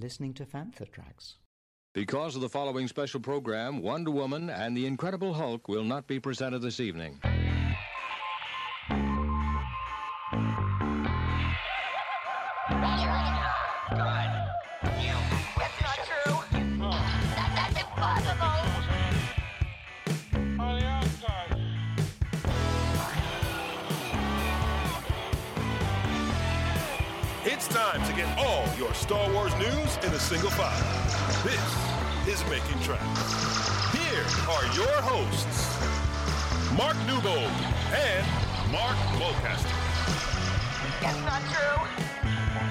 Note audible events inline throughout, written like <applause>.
Listening to Fantha Tracks. Because of the following special program, Wonder Woman and the Incredible Hulk will not be presented this evening. Star Wars news in a single file. This is Making Tracks. Here are your hosts, Mark Newbold and Mark Mulcaster. That's not true.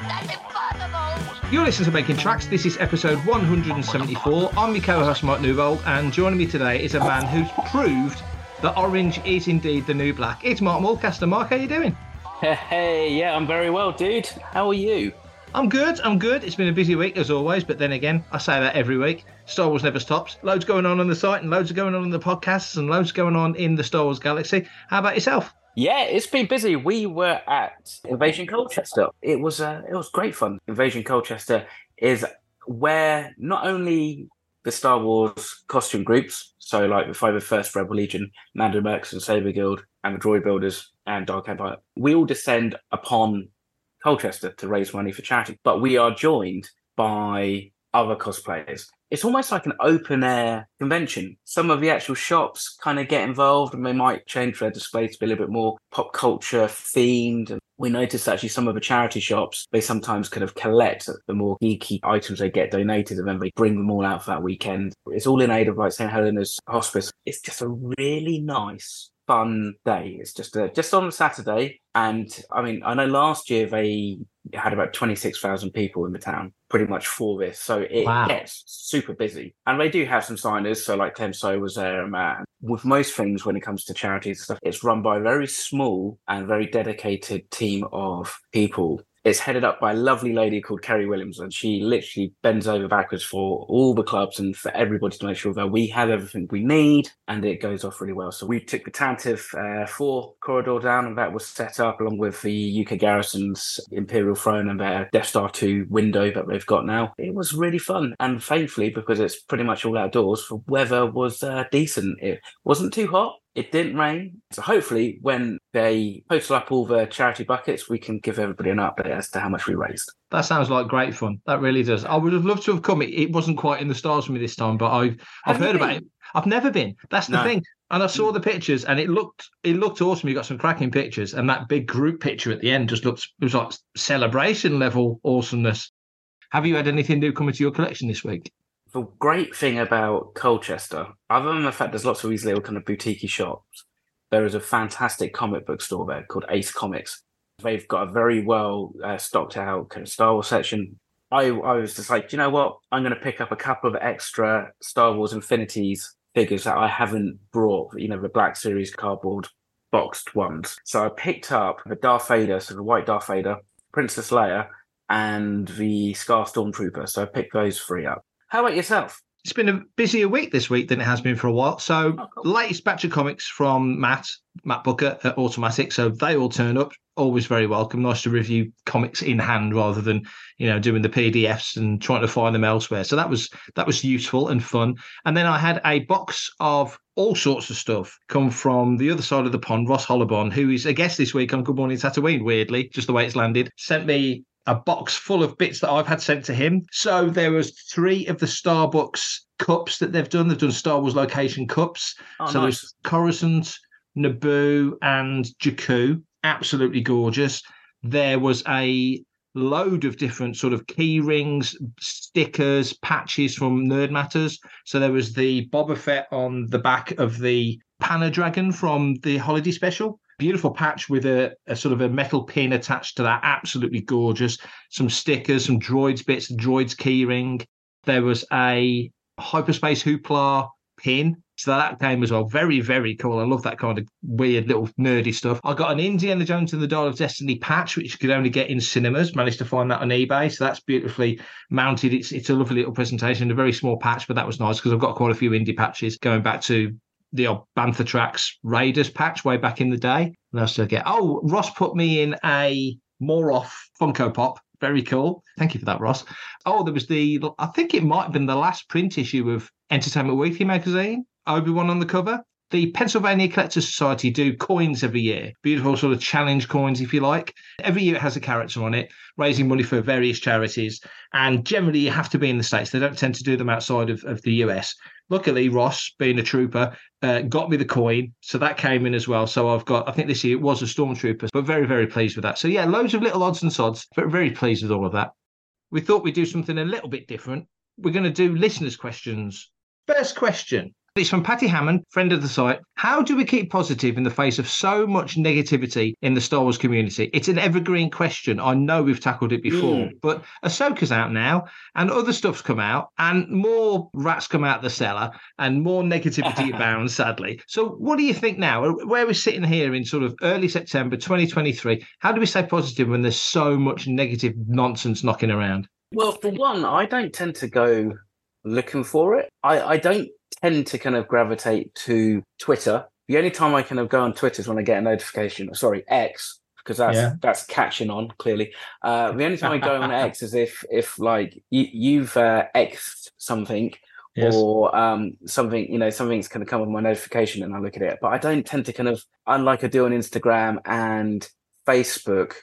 That's impossible. You're listening to Making Tracks. This is episode 174. I'm your co-host Mark Newbold, and joining me today is a man who's proved that orange is indeed the new black. It's Mark Mulcaster. Mark, how are you doing? Hey, yeah, I'm very well, dude. How are you? I'm good. I'm good. It's been a busy week as always, but then again, I say that every week. Star Wars never stops. Loads going on on the site, and loads are going on in the podcasts, and loads going on in the Star Wars galaxy. How about yourself? Yeah, it's been busy. We were at Invasion Colchester. It was uh, it was great fun. Invasion Colchester is where not only the Star Wars costume groups, so like the 501st Rebel Legion, Mando Mercs and Saber Guild, and the Droid Builders and Dark Empire, we all descend upon Colchester to raise money for charity. But we are joined by other cosplayers. It's almost like an open air convention. Some of the actual shops kind of get involved and they might change their display to be a little bit more pop culture themed. And we noticed actually some of the charity shops, they sometimes kind of collect the more geeky items they get donated and then they bring them all out for that weekend. It's all in aid of like St. Helena's Hospice. It's just a really nice fun day. It's just a, just on Saturday, and I mean, I know last year they had about twenty six thousand people in the town, pretty much for this. So it Wow. gets super busy, and they do have some signers. So like Clem So was there, and With most things, when it comes to charities and stuff, it's run by a very small and very dedicated team of people it's headed up by a lovely lady called Kerry Williams, and she literally bends over backwards for all the clubs and for everybody to make sure that we have everything we need, and it goes off really well. So we took the Tantive uh, 4 corridor down, and that was set up along with the UK Garrison's Imperial Throne and their Death Star 2 window that they've got now. It was really fun, and thankfully, because it's pretty much all outdoors, the weather was uh, decent. It wasn't too hot. It didn't rain. So hopefully when they total up all the charity buckets, we can give everybody an update as to how much we raised. That sounds like great fun. That really does. I would have loved to have come. It, it wasn't quite in the stars for me this time, but I've I've Have heard about it. I've never been. That's the No. thing. And I saw hmm. the pictures, and it looked it looked awesome. You got some cracking pictures, and that big group picture at the end just looked it was like celebration level awesomeness. Have you had anything new coming to your collection this week? The great thing about Colchester, other than the fact there's lots of these little kind of boutique shops, there is a fantastic comic book store there called Ace Comics. They've got a very well uh, stocked out kind of Star Wars section. I, I was just like, "Do you know what? I'm going to pick up a couple of extra Star Wars Infinities figures that I haven't brought, you know, the Black Series cardboard boxed ones. So I picked up the Darth Vader, so the white Darth Vader, Princess Leia, and the Scar Stormtrooper. So I picked those three up. How about yourself? It's been a busier week this week than it has been for a while. So, Oh, cool. latest batch of comics from Matt, Matt Booker at Automatic. So, they all turn up. Always very welcome. Nice to review comics in hand rather than, you know, doing the PDFs and trying to find them elsewhere. So, that was that was useful and fun. And then I had a box of all sorts of stuff come from the other side of the pond. Ross Hollabon, who is a guest this week on Good Morning Tatooine, weirdly, just the way it's landed, sent me a box full of bits that I've had sent to him. So there was three of the Starbucks cups that they've done. They've done Star Wars location cups. Oh, so nice. there's Coruscant, Naboo, and Jakku. Absolutely gorgeous. There was a load of different sort of key rings, stickers, patches from Nerd Matters. So there was the Boba Fett on the back of the Panna Dragon from the holiday special. Beautiful patch with a, a sort of a metal pin attached to that. Absolutely gorgeous. Some stickers, some droids bits, droids keyring. There was a hyperspace hoopla pin. So that came as well. Very, very cool. I love that kind of weird little nerdy stuff. I got an Indiana Jones and the Dial of Destiny patch, which you could only get in cinemas. Managed to find that on eBay. So that's beautifully mounted. It's it's a lovely little presentation, a very small patch, but that was nice because I've got quite a few indie patches going back to the old Bantha Tracks Raiders patch way back in the day. And I still get. Oh, Ross put me in a more off Funko Pop Very cool. Thank you for that, Ross. Oh, there was the, I think it might have been the last print issue of Entertainment Weekly magazine, Obi Wan on the cover. The Pennsylvania Collectors Society do coins every year, beautiful sort of challenge coins, if you like. Every year it has a character on it, raising money for various charities. And generally, you have to be in the States. They don't tend to do them outside of, of the US. Luckily, Ross, being a trooper, uh, got me the coin. So that came in as well. So I've got, I think this year it was a Stormtrooper, but very, very pleased with that. So yeah, loads of little odds and sods, but very pleased with all of that. We thought we'd do something a little bit different. We're going to do listeners' questions. First question it's from Patty Hammond, friend of the site. How do we keep positive in the face of so much negativity in the Star Wars community? It's an evergreen question. I know we've tackled it before, Mm. but Ahsoka's out now, and other stuff's come out, and more rats come out of the cellar, and more negativity <laughs> abounds, sadly. So, what do you think now? Where we're sitting here in sort of early September 2023, how do we stay positive when there's so much negative nonsense knocking around? Well, for one, I don't tend to go looking for it. I, I don't tend to kind of gravitate to Twitter. The only time I kind of go on Twitter is when I get a notification. Sorry, X, because that's Yeah. that's catching on clearly. Uh, the only time I go on X is if if like you, you've uh, X'd something Yes. or um, something, you know, something's kind of come with my notification and I look at it. But I don't tend to kind of, unlike I do on Instagram and Facebook,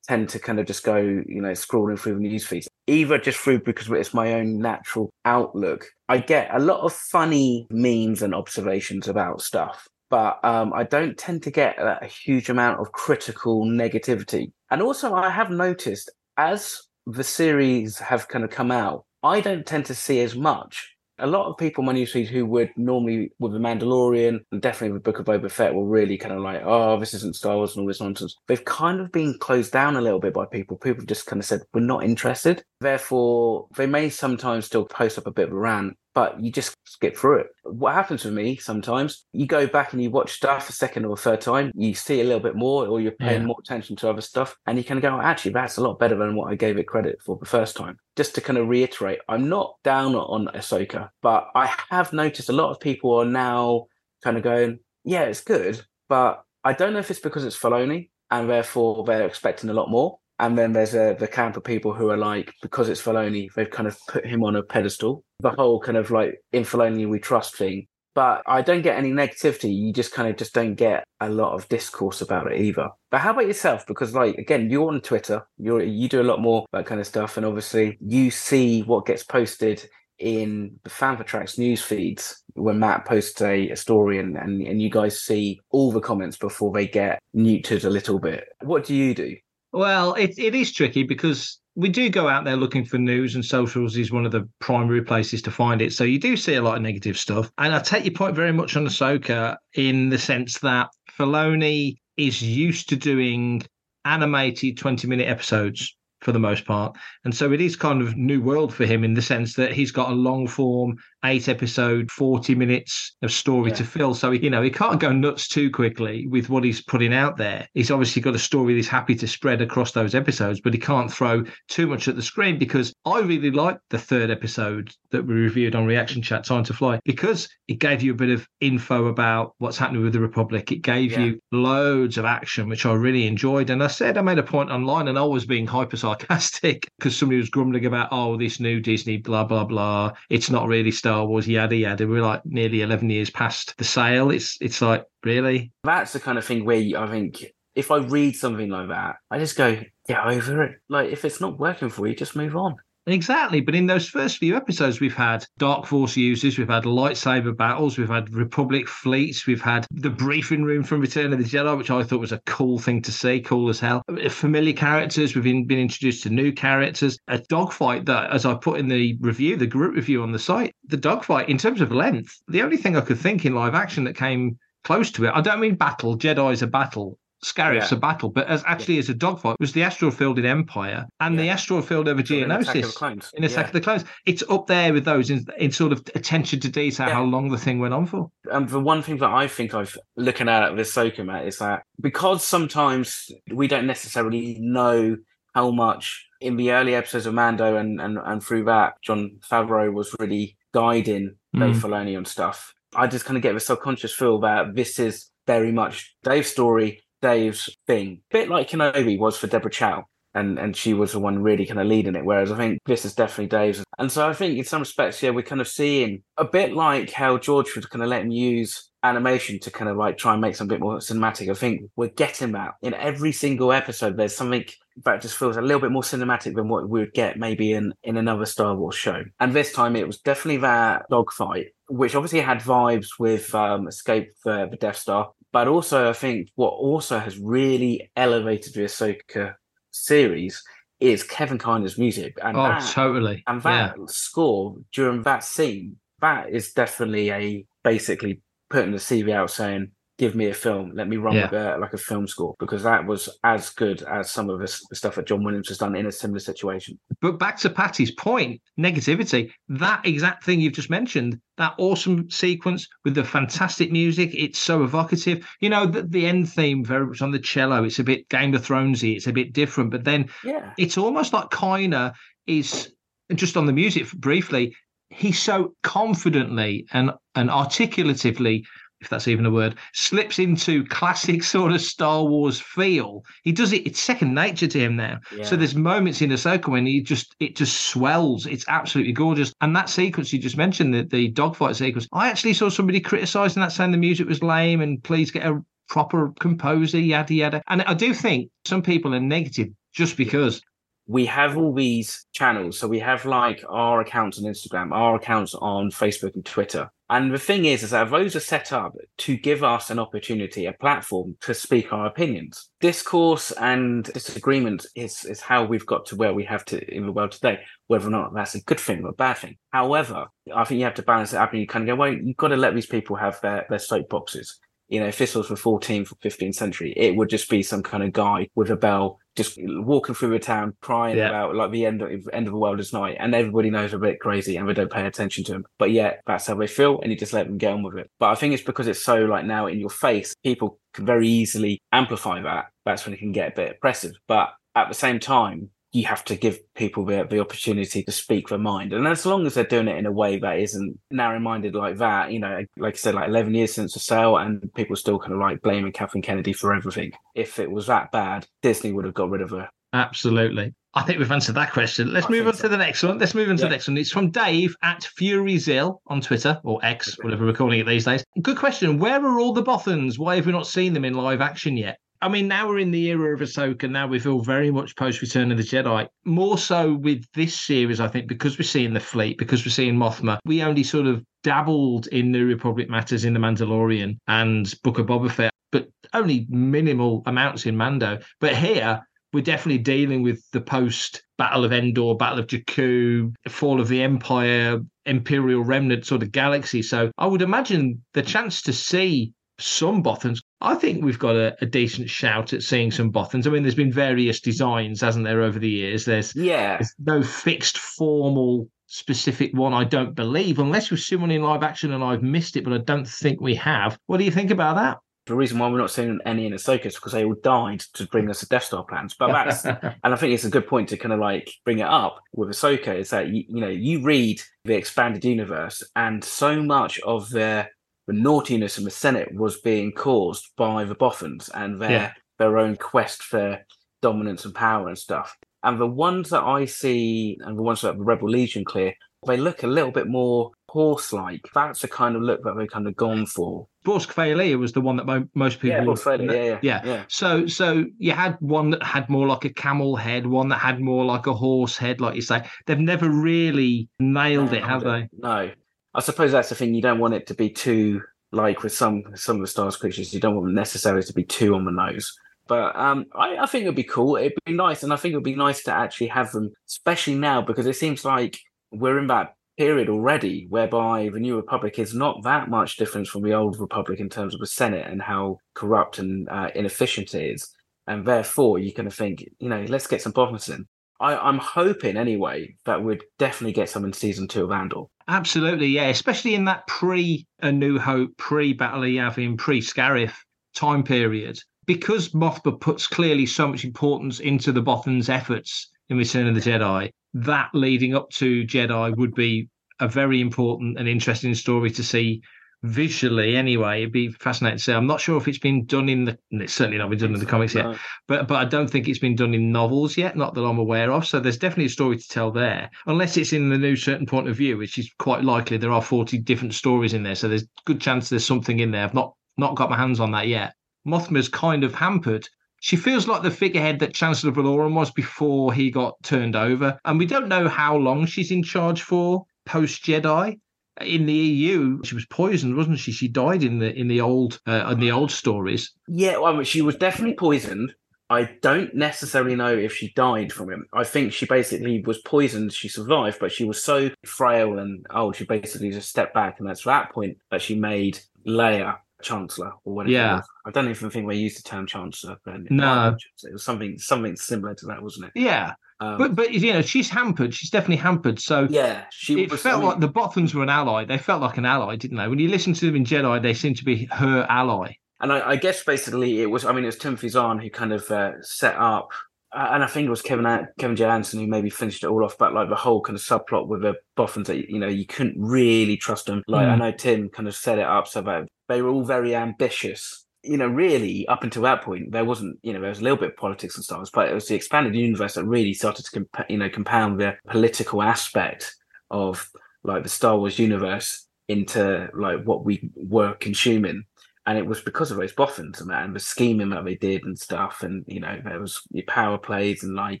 tend to kind of just go, you know, scrolling through the news feeds, either just through because it's my own natural outlook. I get a lot of funny memes and observations about stuff, but um, I don't tend to get a, a huge amount of critical negativity. And also, I have noticed as the series have kind of come out, I don't tend to see as much. A lot of people, my newsfeed, who would normally with the Mandalorian and definitely with Book of Boba Fett, were really kind of like, "Oh, this isn't Star Wars and all this nonsense." They've kind of been closed down a little bit by people. People just kind of said, "We're not interested." Therefore, they may sometimes still post up a bit of a rant, but you just skip through it. What happens with me sometimes, you go back and you watch stuff a second or a third time, you see a little bit more, or you're paying Yeah. more attention to other stuff, and you can go, actually, that's a lot better than what I gave it credit for the first time. Just to kind of reiterate, I'm not down on Ahsoka, but I have noticed a lot of people are now kind of going, yeah, it's good, but I don't know if it's because it's Filoni and therefore they're expecting a lot more. And then there's a, the camp of people who are like, because it's Filoni, they've kind of put him on a pedestal. The whole kind of like in Filoni we trust thing. But I don't get any negativity. You just kind of just don't get a lot of discourse about it either. But how about yourself? Because like again, you're on Twitter. You're you do a lot more that kind of stuff, and obviously you see what gets posted in the Fantha Tracks news feeds when Matt posts a, a story and, and and you guys see all the comments before they get neutered a little bit. What do you do? Well, it, it is tricky because we do go out there looking for news, and socials is one of the primary places to find it. So you do see a lot of negative stuff. And I take your point very much on Ahsoka in the sense that Filoni is used to doing animated 20 minute episodes for the most part. And so it is kind of new world for him in the sense that he's got a long form, eight episode, 40 minutes of story Yeah. to fill. So, you know, he can't go nuts too quickly with what he's putting out there. He's obviously got a story he's happy to spread across those episodes, but he can't throw too much at the screen because I really liked the third episode that we reviewed on Reaction Chat Time to Fly because it gave you a bit of info about what's happening with the Republic. It gave Yeah. you loads of action, which I really enjoyed. And I said I made a point online and I was being hyper sarcastic because <laughs> somebody was grumbling about, oh, this new Disney, blah, blah, blah. It's not really Star Wars, yada, yada. We're like nearly 11 years past the sale. It's, it's like, really? That's the kind of thing where you, I think if I read something like that, I just go, get over it. Like if it's not working for you, just move on. Exactly. But in those first few episodes, we've had Dark Force users, we've had lightsaber battles, we've had Republic fleets, we've had the briefing room from Return of the Jedi, which I thought was a cool thing to see, cool as hell. Uh, familiar characters, we've been, been introduced to new characters. A dogfight that, as I put in the review, the group review on the site, the dogfight, in terms of length, the only thing I could think in live action that came close to it, I don't mean battle, Jedi's a battle. Scarif's Yeah. a battle, but as actually as a dogfight was the asteroid field in Empire and the Yeah. asteroid field over So in Attack of the Geonosis Clones. in Attack Yeah. of the Clones. It's up there with those in, in sort of attention to detail Yeah. how long the thing went on for. And the one thing that I think I've looking at with Ahsoka, Matt, is that because sometimes we don't necessarily know how much in the early episodes of Mando and and, and through that, Jon Favreau was really guiding Dave Mm. Filoni and stuff. I just kind of get the subconscious feel that this is very much Dave's story, Dave's thing. bit like Kenobi was for Deborah Chow. and and she was the one really kind of leading it. Whereas I think this is definitely Dave's, and so I think in some respects, yeah, we're kind of seeing a bit like how George was kind of letting use animation to kind of like try and make something a bit more cinematic. I think we're getting that in every single episode. There's something that just feels a little bit more cinematic than what we would get maybe in in another Star Wars show. And this time it was definitely that dogfight, which obviously had vibes with um, Escape the, the Death Star, but also I think what also has really elevated the Ahsoka series is Kevin Kiner's music. And oh, that, totally. and that score during that scene, that is definitely a basically putting the CV out saying, "Give me a film, let me run Yeah. a, like a film score," because that was as good as some of the stuff that John Williams has done in a similar situation. But back to Patty's point, negativity, that exact thing you've just mentioned, that awesome sequence with the fantastic music, it's so evocative. You know, the, the end theme very much on the cello, it's a bit Game of Thronesy, it's a bit different, but then Yeah, it's almost like Kiner is and just on the music briefly, he so confidently and and articulatively if that's even a word, slips into classic <laughs> sort of Star Wars feel. He does it; it's second nature to him now. yeah. So there's moments in Ahsoka when he just it just swells. It's absolutely gorgeous. And that sequence you just mentioned, the, the dogfight sequence, I actually saw somebody criticizing that, saying the music was lame and please get a proper composer, yada yada. And I do think some people are negative just because. We have all these channels. So we have like our accounts on Instagram, our accounts on Facebook and Twitter. And the thing is, is that those are set up to give us an opportunity, a platform to speak our opinions. Discourse and disagreement is, is how we've got to where we have to in the world today, whether or not that's a good thing or a bad thing. However, I think you have to balance it up and you kind of go, well, you've got to let these people have their, their soapboxes. You know, if this was the 14th or 15th century, it would just be some kind of guy with a bell just walking through the town crying Yeah. about like the end of end of the world is night and everybody knows a bit crazy and they don't pay attention to him but yet that's how they feel and you just let them get on with it. But i think it's because it's so like now in your face people can very easily amplify that. That's when it can get a bit oppressive. But at the same time you have to give people the, the opportunity to speak their mind and as long as they're doing it in a way that isn't narrow-minded like that you know like i said like 11 years since the sale and people still kind of like blaming kathleen kennedy for everything if it was that bad disney would have got rid of her Absolutely. I think we've answered that question. Let's I move on so. to the next one. Let's move on to Yeah. the next one. It's from Dave at FuryZill on Twitter or X, whatever we're calling it these days. Good question. Where are all the Bothans? Why have we not seen them in live action yet? I mean, now we're in the era of Ahsoka. Now we feel very much post Return of the Jedi. More so with this series, I think, because we're seeing the fleet, because we're seeing Mothma. We only sort of dabbled in New Republic matters in The Mandalorian and Book of Boba Fett, but only minimal amounts in Mando. But here, we're definitely dealing with the post Battle of Endor, Battle of Jakku, fall of the Empire, Imperial Remnant sort of galaxy. So I would imagine the chance to see some Bothans. I think we've got a, a decent shout at seeing some Bothans. I mean, there's been various designs, hasn't there, over the years? There's, yeah there's no fixed formal specific one, I don't believe, unless we've seen one in live action and I've missed it, but I don't think we have. What do you think about that? the reason why we're not seeing any in Ahsoka is because they all died to bring us the Death Star plans. But that's, <laughs> and I think it's a good point to kind of like bring it up with Ahsoka is that you, you know you read the expanded universe, and so much of the the naughtiness in the Senate was being caused by the Bothans and their Yeah. their own quest for dominance and power and stuff. And the ones that I see, and the ones that the Rebel Legion clear, they look a little bit more horse-like. That's the kind of look that they've kind of gone for. Borsk Fey'lya was the one that mo- most people. Yeah, Borsk Fey'lya, yeah, yeah, yeah. yeah. So, so you had one that had more like a camel head, one that had more like a horse head, like you say. They've never really nailed it, have they? No. I suppose that's the thing. You don't want it to be too like with some some of the stars creatures. You don't want them necessarily to be too on the nose. But um, I, I think it'd be cool. It'd be nice, and I think it'd be nice to actually have them, especially now because it seems like we're in that period already whereby the New Republic is not that much different from the old Republic in terms of the Senate and how corrupt and uh, inefficient it is. And therefore, you're going to think, you know, let's get some Bothans in. I, I'm hoping anyway that we'd definitely get some in season two of Andor. Absolutely, yeah. Especially in that pre A New Hope, pre Battle of Yavin, pre Scarif time period, because Mothma puts clearly so much importance into the Bothans' efforts in Return of the Jedi. That leading up to Jedi would be a very important and interesting story to see visually anyway. It'd be fascinating to see. I'm not sure if it's been done in the. It's certainly not been done in the comics yet, but but I don't think it's been done in novels yet. Not that I'm aware of. So there's definitely a story to tell there, unless it's in the new certain point of view, which is quite likely. There are 40 different stories in there, so there's good chance there's something in there. I've not not got my hands on that yet. Mothma's kind of hampered. She feels like the figurehead that Chancellor Valorum was before he got turned over, and we don't know how long she's in charge for post Jedi in the EU, she was poisoned, wasn't she? She died in the in the old uh, in the old stories. Yeah, well, she was definitely poisoned. I don't necessarily know if she died from it. I think she basically was poisoned. She survived, but she was so frail and old, she basically just stepped back. And that's that point that she made Leia Chancellor or whatever. Yeah. I don't even think we used the term Chancellor. But No. might have been- It was something something similar to that, wasn't it? Yeah, Um, but but you know she's hampered. She's definitely hampered. So yeah, she it felt I mean, like the Bothans were an ally. They felt like an ally, didn't they? When you listen to them in Jedi, they seem to be her ally. And I, I guess basically it was. I mean, it was Timothy Zahn who kind of uh, set up, uh, and I think it was Kevin Kevin J. Anderson who maybe finished it all off. But like the whole kind of subplot with the Bothans that you know you couldn't really trust them. Like I Mm. know Tim kind of set it up so that they were all very ambitious. You know, really up until that point, there wasn't. You know, there was a little bit of politics and stuff, but it was the expanded universe that really started to comp- you know compound the political aspect of like the Star Wars universe into like what we were consuming. And it was because of those Bothans and that and the scheming that they did and stuff and you know there was your power plays and like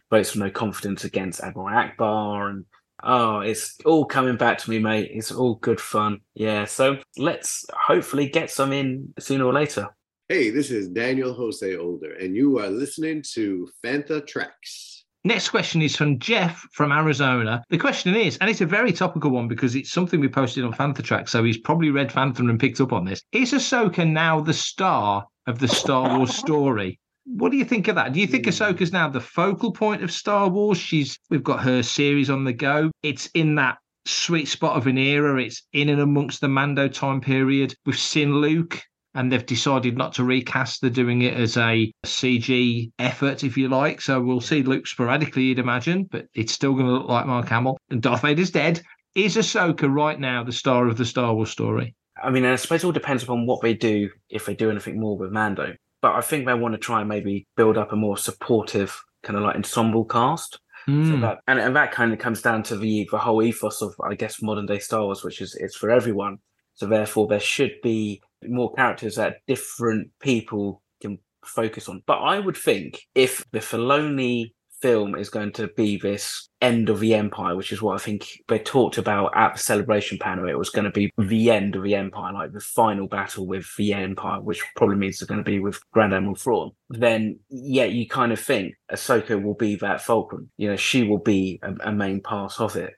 votes for no confidence against admiral ackbar and oh it's all coming back to me mate. It's all good fun. Yeah so let's hopefully get some in sooner or later Hey, this is Daniel Jose Older, and you are listening to Fantha Tracks. Next question is from Jeff from Arizona. The question is, and it's a very topical one because it's something we posted on Fantha Track, so he's probably read Fantha and picked up on this. Is Ahsoka now the star of the Star Wars story? What do you think of that? Do you think hmm. Ahsoka's now the focal point of Star Wars? She's we've got her series on the go. It's in that sweet spot of an era. It's in and amongst the Mando time period. We've seen Luke and they've decided not to recast. They're doing it as a CG effort, if you like. So we'll see Luke sporadically, you'd imagine, but it's still going to look like Mark Hamill. And Darth Vader's dead. Is Ahsoka right now the star of the Star Wars story? i mean i suppose it all depends upon what they do if they do anything more with mando but i think they want to try and maybe build up a more supportive kind of like ensemble cast So Hmm. that, and, and that kind of comes down to the the whole ethos of I guess modern day Star Wars, which is it's for everyone. So therefore, there should be more characters that different people can focus on. But I would think if the Filoni film is going to be this end of the empire, which is what I think they talked about at the celebration panel, it was going to be the end of the empire, like the final battle with the empire, which probably means it's going to be with Grand Admiral Thrawn. Then, yeah, you kind of think Ahsoka will be that Fulcrum. You know, she will be a, a main part of it.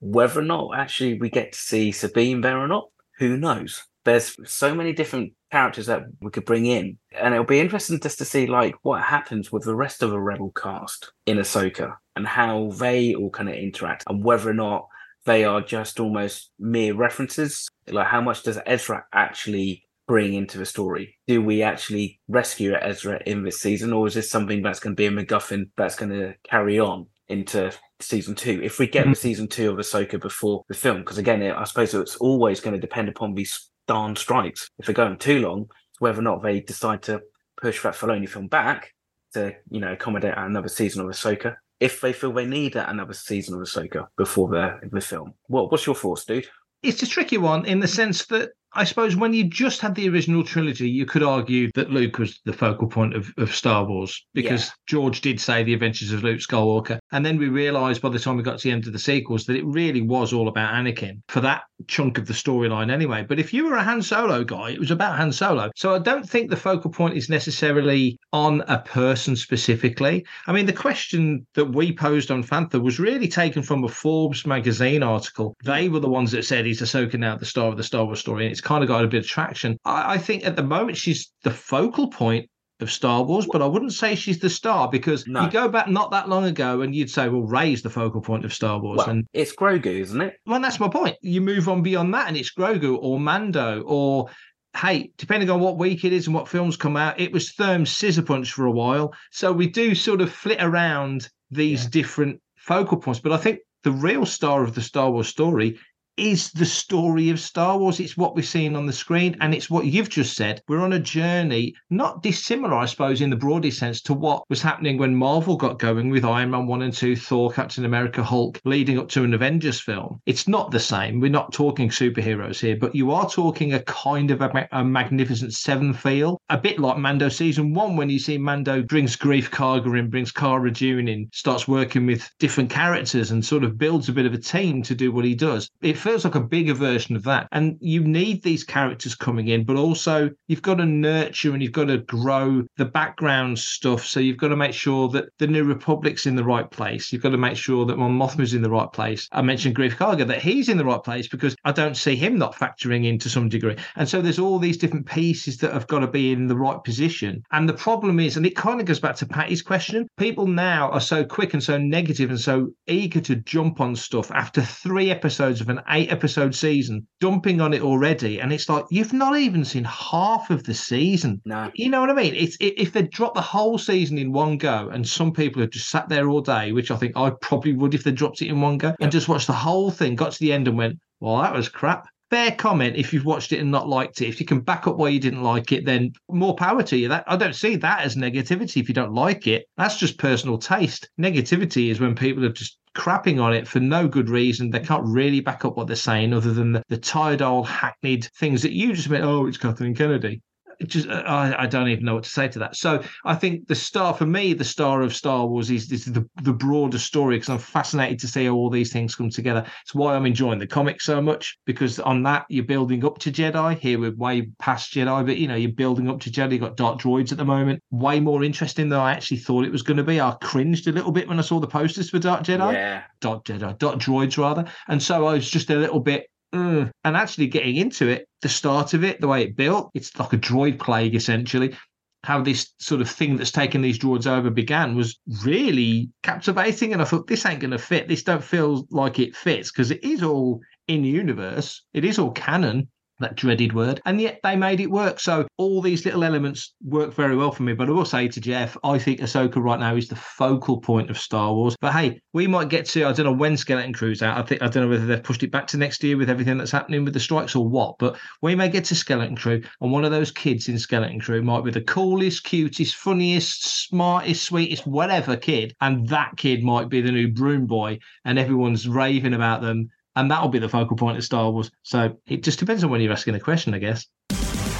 Whether or not actually we get to see Sabine there or not, who knows? There's so many different characters that we could bring in, and it'll be interesting just to see like what happens with the rest of the Rebel cast in Ahsoka and how they all kind of interact, and whether or not they are just almost mere references. Like, how much does Ezra actually bring into the story? Do we actually rescue Ezra in this season, or is this something that's going to be a MacGuffin that's going to carry on into season two? If we get the mm-hmm. season two of Ahsoka before the film, because again, it, I suppose it's always going to depend upon these darn strikes. If they're going too long, whether or not they decide to push that Filoni film back to, you know, accommodate another season of Ahsoka. If they feel they need another season of Ahsoka before the the film, what what's your thoughts, dude? It's a tricky one in the sense that I suppose when you just had the original trilogy, you could argue that Luke was the focal point of, of Star Wars because Yeah. George did say the adventures of Luke Skywalker. And then we realized by the time we got to the end of the sequels that it really was all about Anakin for that chunk of the storyline anyway. But if you were a Han Solo guy, it was about Han Solo. So I don't think the focal point is necessarily on a person specifically. I mean, the question that we posed on Fantha was really taken from a Forbes magazine article. They were the ones that said, is Ahsoka now the star of the Star Wars story? And it's kind of got a bit of traction. I, I think at the moment she's the focal point of Star Wars, but I wouldn't say she's the star because No. you go back not that long ago and you'd say, well, Rey's the focal point of Star Wars. Well, and it's Grogu, isn't it? well, that's my point. You move on beyond that, and it's Grogu or Mando or hey, depending on what week it is and what films come out, it was Therm Scissor Punch for a while. So we do sort of flit around these Yeah. different focal points. But I think the real star of the Star Wars story is the story of Star Wars. It's what we're seeing on the screen, and it's what you've just said. We're on a journey, not dissimilar, I suppose, in the broadest sense, to what was happening when Marvel got going with Iron Man 1 and 2, Thor, Captain America, Hulk, leading up to an Avengers film. It's not the same. We're not talking superheroes here, but you are talking a kind of a, a magnificent seven feel, a bit like Mando season one, when you see Mando brings Greef Karga in, brings Cara Dune in, starts working with different characters and sort of builds a bit of a team to do what he does. It feels like a bigger version of that. And you need these characters coming in, but also you've got to nurture and you've got to grow the background stuff. So you've got to make sure that the New Republic's in the right place. You've got to make sure that Mon Mothma's in the right place. I mentioned Greef Karga, that he's in the right place because I don't see him not factoring in to some degree. And so there's all these different pieces that have got to be in the right position. And the problem is, and it kind of goes back to Patty's question, people now are so quick and so negative and so eager to jump on stuff after three episodes of an eight episode season, dumping on it already. And it's like, you've not even seen half of the season. No. You know what I mean? It's if they drop the whole season in one go, and some people have just sat there all day, which I think I probably would if they dropped it in one go, and just watched the whole thing, got to the end and went, well, that was crap fair comment if you've watched it and not liked it. If you can back up why you didn't like it, then more power to you. That I don't see that as negativity if you don't like it. That's just personal taste. Negativity is when people have just crapping on it for no good reason. They can't really back up what they're saying other than the, the tired old hackneyed things that you just meant, oh, it's Kathleen Kennedy just uh, I, I don't even know what to say to that. So I think the star for me, the star of Star Wars is, is the the broader story because I'm fascinated to see how all these things come together. It's why I'm enjoying the comic so much because on that you're building up to Jedi. Here we're way past Jedi, but you know you're building up to Jedi. You've got Dark Droids at the moment, way more interesting than I actually thought it was going to be. I cringed a little bit when I saw the posters for Dark Jedi. Yeah. Dark Jedi, Dark Droids rather, and so I was just a little bit Mm. And actually getting into it, the start of it, the way it built, it's like a droid plague essentially. How this sort of thing that's taken these droids over began was really captivating. And I thought, this ain't going to fit. This don't feel like it fits because it is all in the universe. It is all canon that dreaded word. And yet they made it work. So all these little elements work very well for me. But I will say to Jeff, I think Ahsoka right now is the focal point of Star Wars. But hey, we might get to I don't know when Skeleton Crew's out. I think I don't know whether they've pushed it back to next year with everything that's happening with the strikes or what. But we may get to Skeleton Crew, and one of those kids in Skeleton Crew might be the coolest, cutest, funniest, smartest, sweetest, whatever kid. And that kid might be the new broom boy, and everyone's raving about them and that'll be the focal point of Star Wars. So it just depends on when you're asking a question, I guess.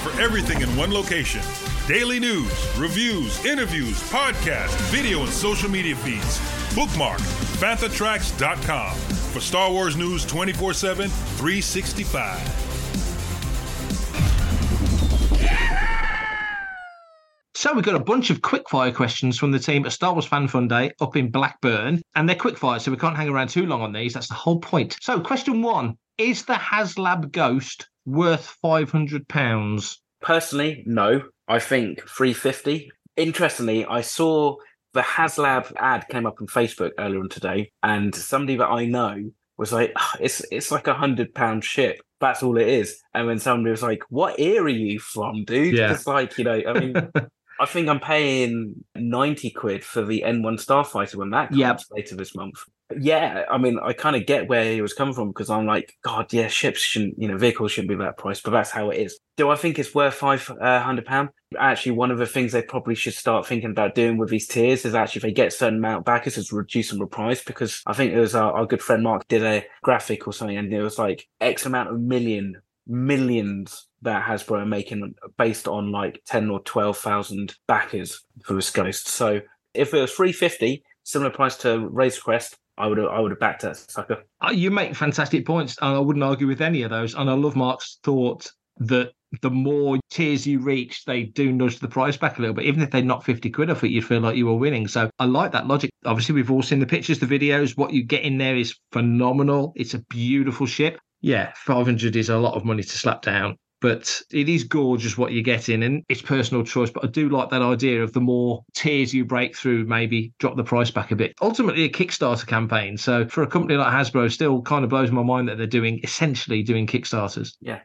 For everything in one location daily news, reviews, interviews, podcasts, video, and social media feeds. Bookmark fanthatracks.com for Star Wars news 24 7, 365. So we've got a bunch of quickfire questions from the team at Star Wars Fan Fun Day up in Blackburn, and they're quickfire, so we can't hang around too long on these. That's the whole point. So, question one: Is the HasLab Ghost worth five hundred pounds? Personally, no. I think three fifty. Interestingly, I saw the HasLab ad came up on Facebook earlier on today, and somebody that I know was like, "Ah, "It's it's like a hundred pound ship." That's all it is. And when somebody was like, "What ear are you from, dude?" Yeah. It's like you know, I mean. <laughs> I think I'm paying 90 quid for the N1 Starfighter when that comes Yep. later this month. Yeah, I mean, I kind of get where he was coming from because I'm like, God, yeah, ships shouldn't, you know, vehicles shouldn't be that price, but that's how it is. Do I think it's worth five uh, hundred pound? Actually, one of the things they probably should start thinking about doing with these tiers is actually if they get a certain amount back, is reduce them the price because I think it was our, our good friend Mark did a graphic or something, and it was like X amount of million millions that Hasbro are making based on like ten or twelve thousand backers for this ghost. So if it was three fifty, similar price to Razor Crest, I would have I would have backed that sucker. Uh, You make fantastic points, and I wouldn't argue with any of those. And I love Mark's thought that the more tiers you reach, they do nudge the price back a little bit. Even if they knock 50 quid off it, you'd feel like you were winning. So I like that logic. Obviously, we've all seen the pictures, the videos. What you get in there is phenomenal. It's a beautiful ship. Yeah, 500 is a lot of money to slap down. But it is gorgeous what you're getting, and it's personal choice. But I do like that idea of the more tiers you break through, maybe drop the price back a bit. Ultimately, a Kickstarter campaign. So for a company like Hasbro, still kind of blows my mind that they're doing essentially doing Kickstarters. Yeah.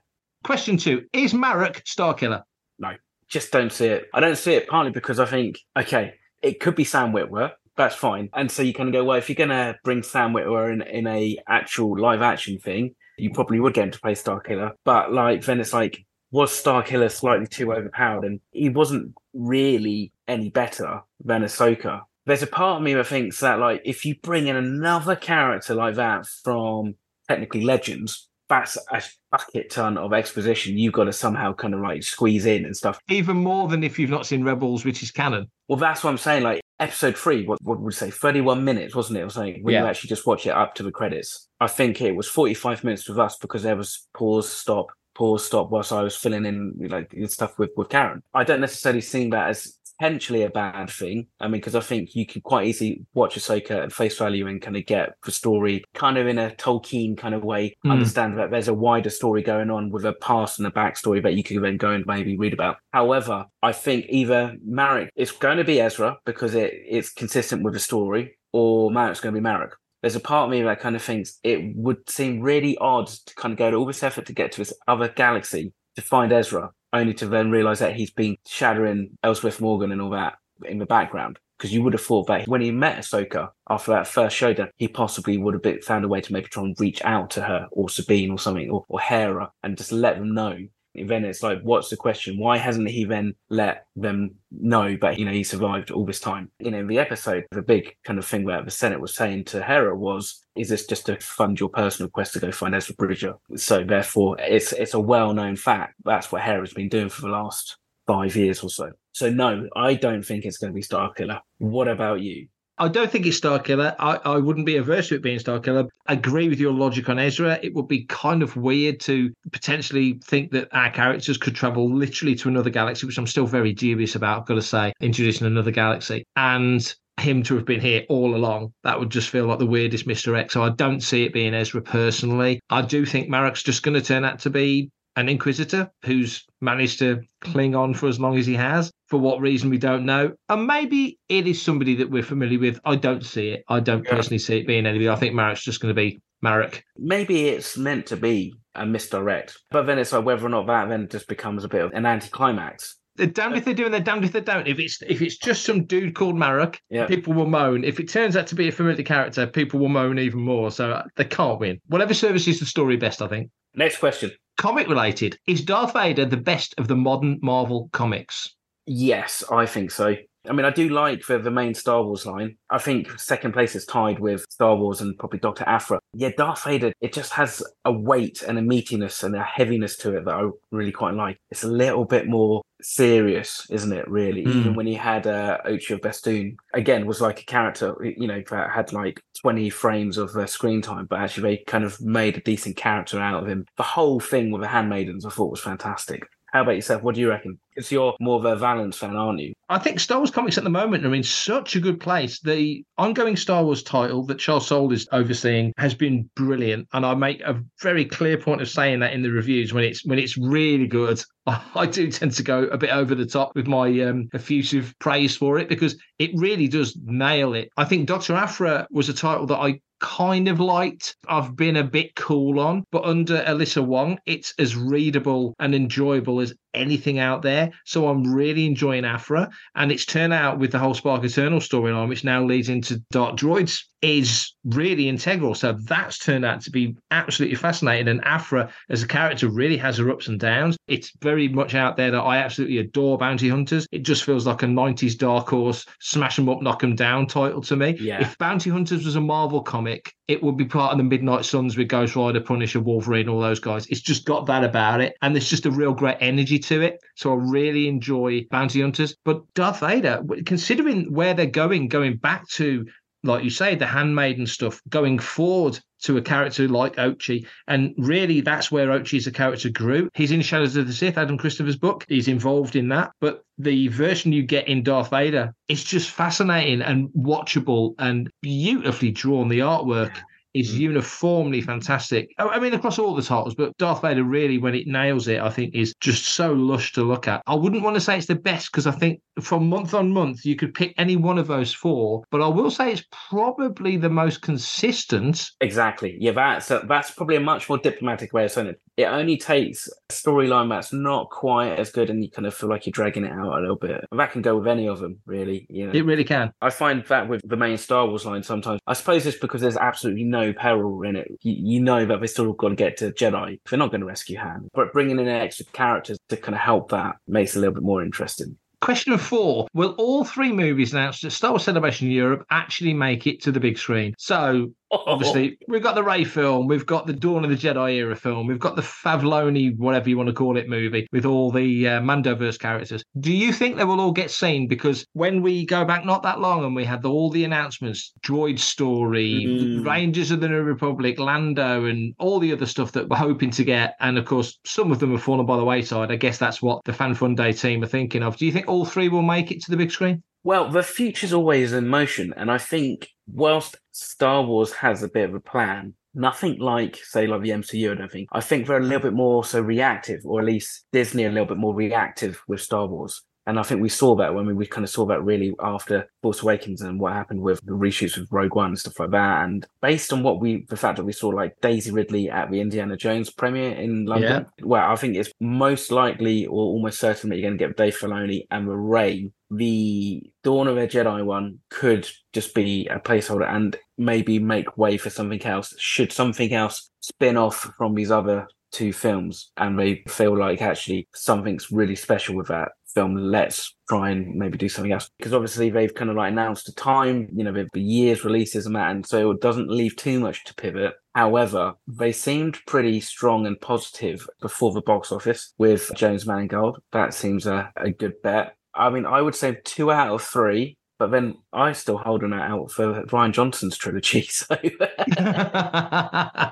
Question two: Is Marrok Starkiller? No, just don't see it. I don't see it partly because I think, okay, it could be Sam Witwer. That's fine. And so you kind of go, well, if you're going to bring Sam Witwer in, in a actual live action thing, you probably would get him to play Star Killer. But like then it's like was Star Killer slightly too overpowered, and he wasn't really any better than Ahsoka. There's a part of me that thinks that like if you bring in another character like that from technically Legends, that's a bucket ton of exposition you've got to somehow kind of like squeeze in and stuff. Even more than if you've not seen Rebels, which is canon. Well, that's what I'm saying. Like episode three, what, what would we say? 31 minutes, wasn't it? Or something when Yeah. you actually just watch it up to the credits. I think it was 45 minutes with us because there was pause, stop, pause, stop whilst I was filling in like stuff with, with Karen. I don't necessarily see that as potentially a bad thing. I mean, because I think you can quite easily watch Ahsoka and face value and kind of get the story kind of in a Tolkien kind of way, Mm. understand that there's a wider story going on with a past and a backstory that you can then go and maybe read about. However, I think either Marrok is going to be Ezra because it, it's consistent with the story, or Marrok's going to be Marrok. There's a part of me that kind of thinks it would seem really odd to kind of go to all this effort to get to this other galaxy to find Ezra, only to then realize that he's been shadowing Elsbeth Morgan and all that in the background. Because you would have thought that when he met Ahsoka after that first showdown, he possibly would have been, found a way to maybe try and reach out to her or Sabine or something or, or Hera and just let them know. Then it's like, what's the question? Why hasn't he then let them know that you know he survived all this time? You know, in the episode, the big kind of thing that the Senate was saying to Hera was, "Is this just to fund your personal quest to go find Ezra Bridger?" So therefore, it's it's a well known fact. That's what Hera's been doing for the last five years or so. So no, I don't think it's going to be Starkiller. What about you? I don't think it's Starkiller. I, I wouldn't be averse to it being Starkiller. I agree with your logic on Ezra. It would be kind of weird to potentially think that our characters could travel literally to another galaxy, which I'm still very dubious about, I've got to say, introducing another galaxy. And him to have been here all along, that would just feel like the weirdest Mr. X. So I don't see it being Ezra personally. I do think Marrok's just going to turn out to be an Inquisitor who's managed to cling on for as long as he has. For what reason, we don't know. And maybe it is somebody that we're familiar with. I don't see it. I don't Yeah. personally see it being anybody. I think Marrok's just going to be Marrok. Maybe it's meant to be a misdirect, but then it's like whether or not that then just becomes a bit of an anticlimax. They're damned if they do and they're damned if they don't. If it's if it's just some dude called Marrok, Yeah. people will moan. If it turns out to be a familiar character, people will moan even more. So uh, they can't win. Whatever services the story best, I think. Next question. Comic related. Is Darth Vader the best of the modern Marvel comics? Yes, I think so. I mean, I do like the, the main Star Wars line. I think second place is tied with Star Wars and probably Dr. Aphra. Yeah, Darth Vader, it just has a weight and a meatiness and a heaviness to it that I really quite like. It's a little bit more serious, isn't it, really? Mm. Even when he had uh, Ochi of Bestoon, again, was like a character, you know, that had like 20 frames of uh, screen time, but actually they kind of made a decent character out of him. The whole thing with the Handmaidens I thought was fantastic. How about yourself? What do you reckon? Because you're more of a Valance fan, aren't you? I think Star Wars comics at the moment are in such a good place. The ongoing Star Wars title that Charles Soule is overseeing has been brilliant, and I make a very clear point of saying that in the reviews when it's when it's really good. <laughs> I do tend to go a bit over the top with my um, effusive praise for it because it really does nail it. I think Doctor Aphra was a title that I kind of liked. I've been a bit cool on, but under Alyssa Wong, it's as readable and enjoyable as anything out there. So I'm really enjoying Aphra. And it's turned out with the whole Spark Eternal storyline, which now leads into Dark Droids, is really integral. So that's turned out to be absolutely fascinating. And Aphra as a character really has her ups and downs. It's very much out there that I absolutely adore bounty hunters. It just feels like a 90s dark horse, smash them up, knock them down title to me. Yeah. If Bounty Hunters was a Marvel comic, it would be part of the Midnight Suns with Ghost Rider, Punisher, Wolverine, all those guys. It's just got that about it. And there's just a real great energy to it. So I really enjoy Bounty Hunters. But Darth Vader, considering where they're going, going back to like you say, the handmaiden stuff, going forward to a character like Ochi. And really, that's where Ochi as a character grew. He's in Shadows of the Sith, Adam Christopher's book. He's involved in that. But the version you get in Darth Vader is just fascinating and watchable and beautifully drawn. The artwork is mm. uniformly fantastic. I mean, across all the titles, but Darth Vader really, when it nails it, I think is just so lush to look at. I wouldn't want to say it's the best because I think from month on month you could pick any one of those four, but I will say it's probably the most consistent. Exactly. Yeah, that's that's probably a much more diplomatic way of saying it. It only takes a storyline that's not quite as good, and you kind of feel like you're dragging it out a little bit. And that can go with any of them, really. You know, It really can. I find that with the main Star Wars line sometimes. I suppose it's because there's absolutely no no peril in it. You, you know that they're still got to get to Jedi. They're not going to rescue Han, but bringing in extra characters to kind of help that makes it a little bit more interesting. Question four Will all three movies announced at Star Wars Celebration Europe actually make it to the big screen? So, obviously, <laughs> we've got the Rey film, we've got the Dawn of the Jedi era film, we've got the Favloni, whatever you want to call it, movie with all the uh, Mandoverse characters. Do you think they will all get seen? Because when we go back not that long and we had all the announcements, Droid Story, Mm. Rangers of the New Republic, Lando, and all the other stuff that we're hoping to get, and of course, some of them have fallen by the wayside. I guess that's what the Fan Fun Day team are thinking of. Do you think all three will make it to the big screen? Well, the future's always in motion, and I think whilst Star Wars has a bit of a plan, nothing like say like the MCU. I don't think. I think they're a little bit more so reactive, or at least Disney a little bit more reactive with Star Wars. And I think we saw that when we, we kind of saw that really after Force Awakens and what happened with the reshoots with Rogue One and stuff like that. And based on what we, the fact that we saw like Daisy Ridley at the Indiana Jones premiere in London, well, I think it's most likely or almost certain that you're going to get Dave Filoni and the Rey. The Dawn of a Jedi one could just be a placeholder and maybe make way for something else. Should something else spin off from these other two films and they feel like actually something's really special with that film. Let's try and maybe do something else. Because obviously they've kind of like announced a time you know the years releases and that and so it doesn't leave too much to pivot. However they seemed pretty strong and positive before the box office with jones mangold. That seems a, a good bet i mean i would say two out of three but then I still hold an out for Rian Johnson's trilogy. <laughs> So <laughs>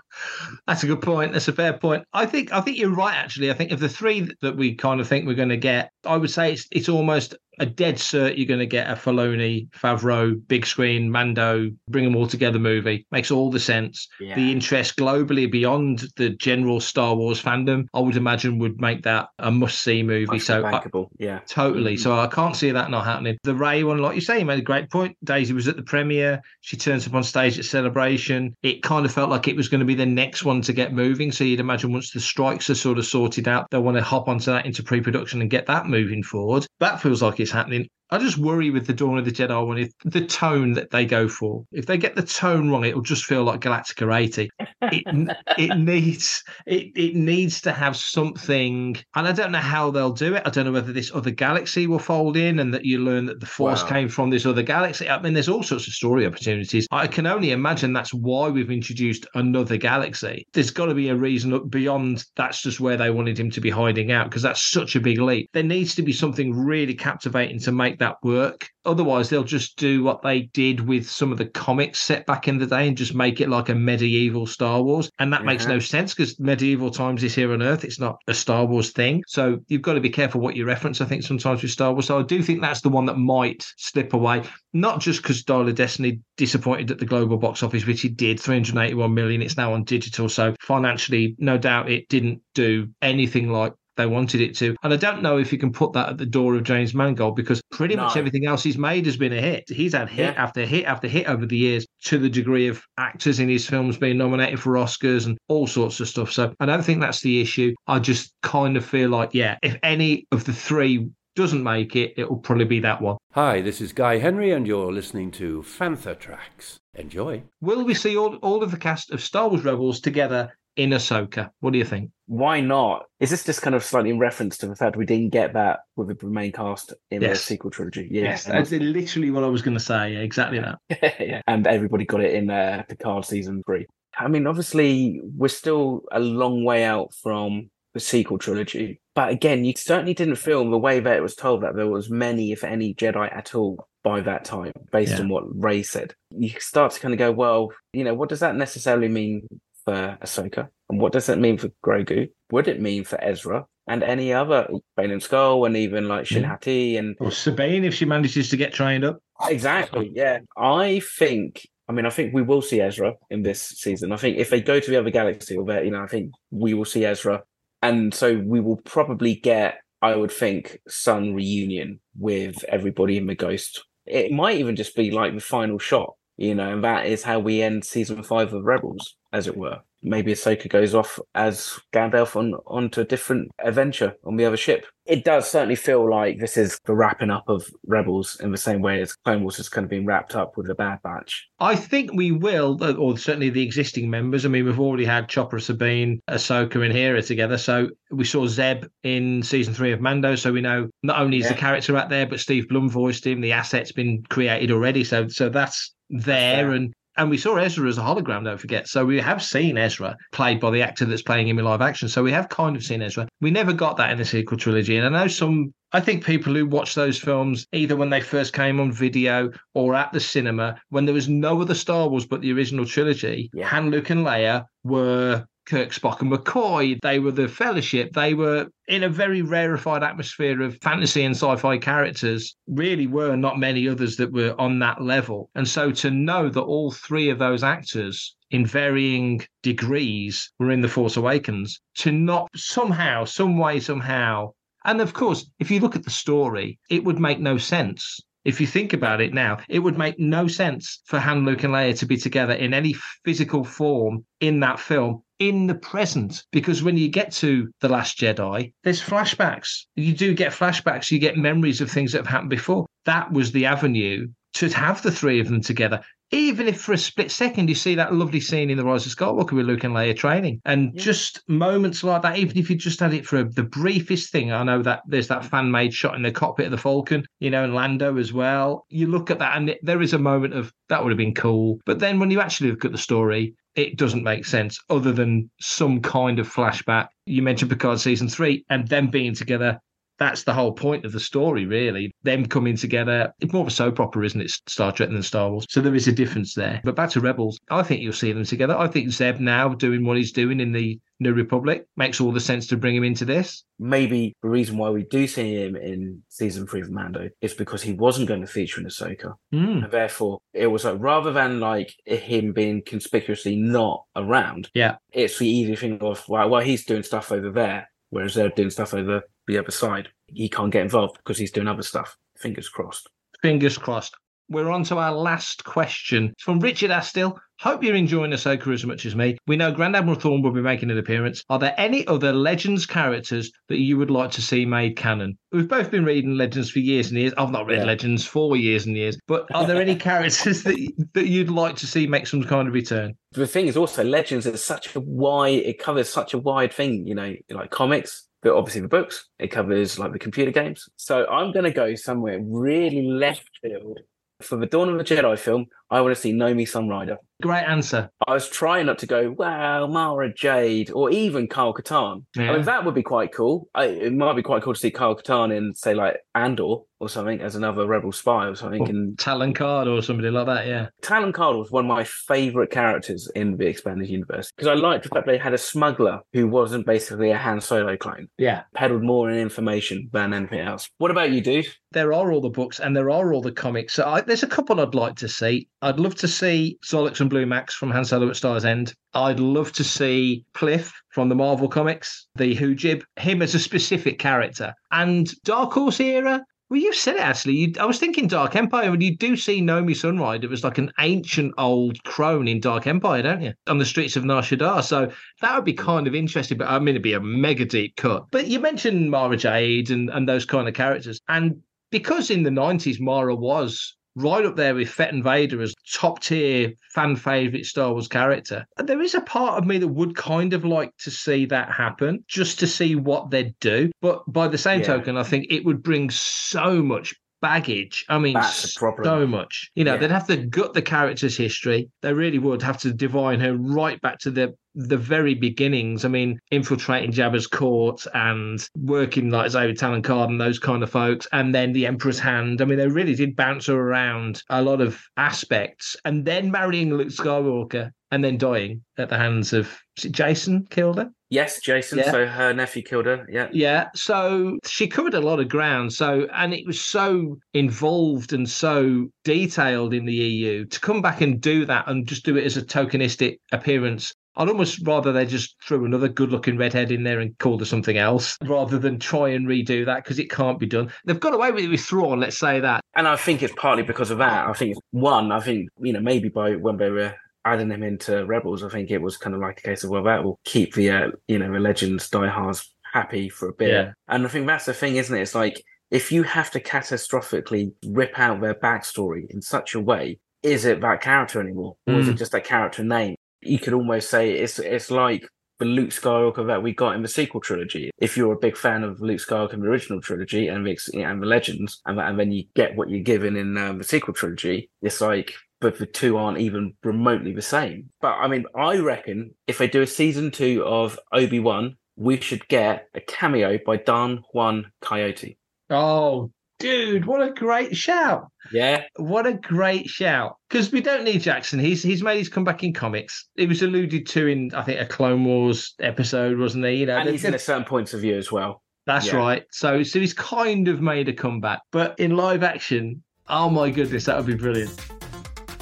That's a good point. That's a fair point. I think I think you're right. Actually, I think of the three that we kind of think we're going to get, I would say it's it's almost a dead cert. You're going to get a Filoni, Favreau, big screen, Mando, bring them all together movie. Makes all the sense. Yeah. The interest globally beyond the general Star Wars fandom, I would imagine, would make that a must see movie. much So I- yeah. Totally. Mhm. So I can't see that not happening. The Rey one, like you say, you made a great point. Daisy was at the premiere. She turns up on stage at Celebration. It kind of felt like it was going to be the next one to get moving. So you'd imagine once the strikes are sort of sorted out, they'll want to hop onto that into pre production and get that moving forward. That feels like it's happening. I just worry with the Dawn of the Jedi one if the tone that they go for. If they get the tone wrong, it'll just feel like Galactica 80. It <laughs> it needs it it needs to have something, and I don't know how they'll do it. I don't know whether this other galaxy will fold in, and that you learn that the Force Wow. came from this other galaxy. I mean, there's all sorts of story opportunities. I can only imagine that's why we've introduced another galaxy. There's got to be a reason beyond that's just where they wanted him to be hiding out because that's such a big leap. There needs to be something really captivating to make that work. Otherwise, they'll just do what they did with some of the comics set back in the day and just make it like a medieval Star Wars. And that makes no sense because medieval times is here on Earth. It's not a Star Wars thing. So you've got to be careful what you reference, I think, sometimes with Star Wars. So I do think that's the one that might slip away. Not just because Dial of Destiny disappointed at the global box office, which it did 381 million. It's now on digital. So financially, no doubt it didn't do anything like they wanted it to. And I don't know if you can put that at the door of James Mangold because pretty much everything else he's made has been a hit. He's had hit Yeah. after hit after hit over the years to the degree of actors in his films being nominated for Oscars and all sorts of stuff. So I don't think that's the issue. I just kind of feel like, yeah, if any of the three doesn't make it, it will probably be that one. Hi, this is Guy Henry, and you're listening to Fantha Tracks. Enjoy. Will we see all, all of the cast of Star Wars Rebels together in Ahsoka? What do you think? Why not? Is this just kind of slightly in reference to the fact we didn't get that with the main cast in the sequel trilogy? Yeah. Yes, that's literally what I was going to say. Yeah, exactly that. <laughs> yeah. And everybody got it in uh, Picard season three. I mean, obviously, we're still a long way out from the sequel trilogy. But again, you certainly didn't film the way that it was told that there was many, if any, Jedi at all by that time, based Yeah. on what Rey said. You start to kind of go, well, you know, what does that necessarily mean for Ahsoka? And what does that mean for Grogu? Would it mean for Ezra? And any other Baylan Skoll and even like mm-hmm. Shin Hati and Or Sabine, if she manages to get trained up. Exactly. Yeah. I think. I mean, I think we will see Ezra in this season. I think if they go to the other galaxy, or you know, I think we will see Ezra, and so we will probably get. I would think some reunion with everybody in the Ghost. It might even just be like the final shot you know, and that is how we end season five of Rebels, as it were. Maybe Ahsoka goes off as Gandalf on onto a different adventure on the other ship. It does certainly feel like this is the wrapping up of Rebels in the same way as Clone Wars has kind of been wrapped up with the Bad Batch. I think we will, or certainly the existing members. I mean, we've already had Chopper, Sabine, Ahsoka, and Hera together. So we saw Zeb in season three of Mando. So we know not only is the character out there, but Steve Blum voiced him. The asset's been created already. So so that's there. and and we saw Ezra as a hologram, don't forget. So we have seen Ezra played by the actor that's playing him in live action. So we have kind of seen Ezra. We never got that in the sequel trilogy. And I know some, I think people who watch those films, either when they first came on video or at the cinema, when there was no other Star Wars but the original trilogy, Yeah. Han, Luke, and Leia were Kirk, Spock, and McCoy. They were the Fellowship. They were in a very rarefied atmosphere of fantasy and sci-fi characters. Really, were not many others that were on that level. And so to know that all three of those actors in varying degrees were in The Force Awakens, to not somehow, some way, somehow. And of course, if you look at the story, it would make no sense. If you think about it now, it would make no sense for Han, Luke, and Leia to be together in any physical form in that film in the present. Because when you get to The Last Jedi, there's flashbacks. You do get flashbacks, you get memories of things that have happened before. That was the avenue to have the three of them together. Even if for a split second you see that lovely scene in The Rise of Skywalker with Luke and Leia training, and just moments like that, even if you just had it for the briefest thing, I know that there's that fan made shot in the cockpit of the Falcon, you know, and Lando as well. You look at that, and it, there is a moment of that would have been cool. But then when you actually look at the story, it doesn't make sense other than some kind of flashback. You mentioned Picard season three and them being together. That's the whole point of the story, really. Them coming together. It's more of a soap opera, isn't it? Star Trek than Star Wars. So there is a difference there. But back to Rebels, I think you'll see them together. I think Zeb now doing what he's doing in the New Republic makes all the sense to bring him into this. Maybe the reason why we do see him in season three of Mando is because he wasn't going to feature in Ahsoka. Hmm. And therefore, it was like rather than like him being conspicuously not around, Yeah. it's the easy thing of well, well, he's doing stuff over there, whereas they're doing stuff over the other side. He can't get involved because he's doing other stuff. Fingers crossed. Fingers crossed. We're on to our last question. It's from Richard Astill. Hope you're enjoying Ahsoka as much as me. We know Grand Admiral Thrawn will be making an appearance. Are there any other Legends characters that you would like to see made canon? We've both been reading Legends for years and years. I've not read Yeah. Legends for years and years. But are there any <laughs> characters that that you'd like to see make some kind of return? The thing is also Legends is such a wide it covers such a wide thing, you know, like comics, but obviously the books. It covers like the computer games. So I'm gonna go somewhere really left field. For the Dawn of the Jedi film, I want to see Nomi Sunrider. Great answer. I was trying not to go, wow, Mara Jade, or even Kyle Katarn. I mean, that would be quite cool. I, it might be quite cool to see Kyle Katarn in, say, like Andor or something as another rebel spy or something. Or And Talon Karrde or somebody like that, yeah. Talon Karrde was one of my favorite characters in the expanded universe because I liked the fact they had a smuggler who wasn't basically a Han Solo clone, Yeah. peddled more in information than anything else. What about you, dude? there are all the books and there are all the comics. So I, there's a couple I'd like to see. I'd love to see Bollux and Blue Max from Han Solo at Star's End. I'd love to see Plif from the Marvel comics, the Hoojib, him as a specific character. And Dark Horse era. Well, you said it actually. You, I was thinking Dark Empire, and you do see Nomi Sunrider. It was like an ancient old crone in Dark Empire, don't you? On the streets of Nar Shaddaa. So that would be kind of interesting, but I mean, it'd be a mega deep cut. But you mentioned Mara Jade and, and those kind of characters. And because in the 90s Mara was right up there with Fett and Vader as top tier fan favorite Star Wars character. And there is a part of me that would kind of like to see that happen just to see what they'd do. But by the same Yeah. token, I think it would bring so much baggage. I mean, That's so much. You know, Yeah. they'd have to gut the character's history. They really would have to divine her right back to the the very beginnings. I mean, infiltrating Jabba's court and working like Zoe Talon Karrde and those kind of folks, and then the Emperor's Hand. I mean, they really did bounce her around a lot of aspects, and then marrying Luke Skywalker and then dying at the hands of Jacen killed her. Yes, Jacen. Yeah. So her nephew killed her. Yeah. Yeah, so she covered a lot of ground. So, and it was so involved and so detailed in the EU to come back and do that and just do it as a tokenistic appearance. I'd almost rather they just threw another good looking redhead in there and called her something else rather than try and redo that because it can't be done. They've got away with it with Thrawn, let's say that. And I think it's partly because of that. I think one, I think, you know, maybe by when they were adding him into Rebels, I think it was kind of like a case of, well, that will keep the, uh, you know, the Legends diehards happy for a bit. Yeah. And I think that's the thing, isn't it? It's like, if you have to catastrophically rip out their backstory in such a way, is it that character anymore? Or is it Mm. just a character name? You could almost say it's it's like the Luke Skywalker that we got in the sequel trilogy. If you're a big fan of Luke Skywalker in the original trilogy and the, and the Legends, and, and then you get what you're given in um, the sequel trilogy, it's like, but the two aren't even remotely the same. But I mean, I reckon if they do a season two of Obi Wan, we should get a cameo by Don Juan Coyote. Oh, dude, what a great shout! Yeah, What a great shout! Because we don't need Jaxxon. He's he's made his comeback in comics. It was alluded to in I think a Clone Wars episode, wasn't he? You know, and he's in a certain points of view as well. That's Yeah. right. So so he's kind of made a comeback, but in live action, oh my goodness, that would be brilliant.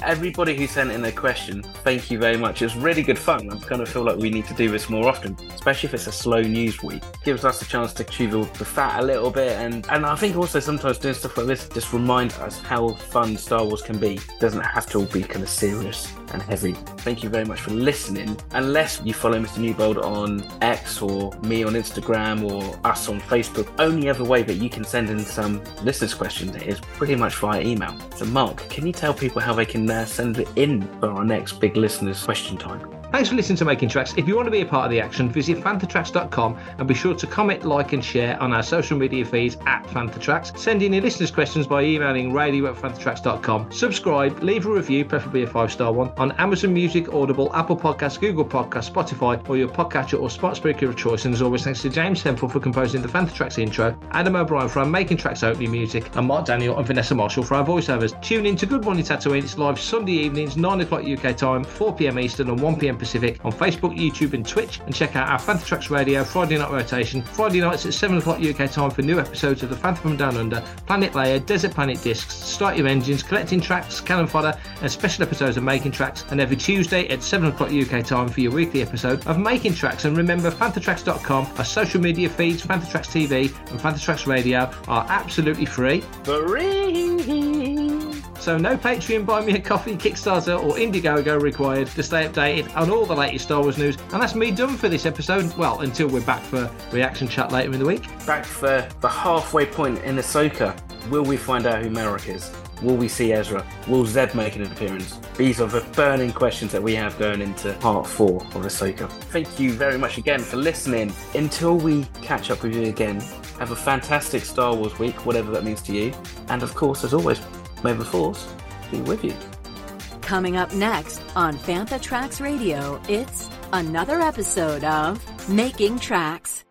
Everybody who sent in a question, thank you very much. It was really good fun. I kind of feel like we need to do this more often, especially if it's a slow news week. It Gives us a chance to chew the fat a little bit, and and I think also sometimes doing stuff like this just reminds us how fun Star Wars can be. It doesn't have to all be kind of serious and heavy. Thank you very much for listening. Unless you follow Mr. Newbold on X or me on Instagram or us on Facebook, only other way that you can send in some listeners' questions is pretty much via email. So, Mark, can you tell people how they can uh, uh, send it in for our next big listeners' question time? Thanks for listening to Making Tracks. If you want to be a part of the action, visit fanthatracks.com and be sure to comment, like, and share on our social media feeds at Fanthatracks. Send in your listeners' questions by emailing radio at fanthatracks.com. Subscribe, leave a review, preferably a five star one, on Amazon Music, Audible, Apple Podcasts, Google Podcasts, Spotify, or your podcatcher or smart speaker of choice. And as always, thanks to James Temple for composing the Fanthatracks intro, Adam O'Brien for our Making Tracks opening music, and Mark Daniel and Vanessa Marshall for our voiceovers. Tune in to Good Morning Tatooine. It's live Sunday evenings, 9 o'clock UK time, 4 pm Eastern, and 1 pm Pacific on Facebook, YouTube, and Twitch. And check out our Fanthatracks Radio Friday night rotation. Friday nights at 7 o'clock UK time for new episodes of The Fantha from Down Under, Planet Leia, Desert Planet Discs, Start Your Engines, Collecting Tracks, Canon Fodder, and special episodes of Making Tracks. And every Tuesday at 7 o'clock UK time for your weekly episode of Making Tracks. And remember, Fanthatracks.com, our social media feeds, Fanthatracks TV, and Fanthatracks Radio are absolutely free. Free. So no Patreon, Buy Me a Coffee, Kickstarter, or Indiegogo required to stay updated on all the latest Star Wars news. And that's me done for this episode. Well, until we're back for reaction chat later in the week. Back for the halfway point in Ahsoka. Will we find out who Marrok is? Will we see Ezra? Will Zeb make an appearance? These are the burning questions that we have going into part four of Ahsoka. Thank you very much again for listening. Until we catch up with you again, have a fantastic Star Wars week, whatever that means to you. And of course, as always, may the Force be with you. Coming up next on Fantha Tracks Radio, it's another episode of Making Tracks.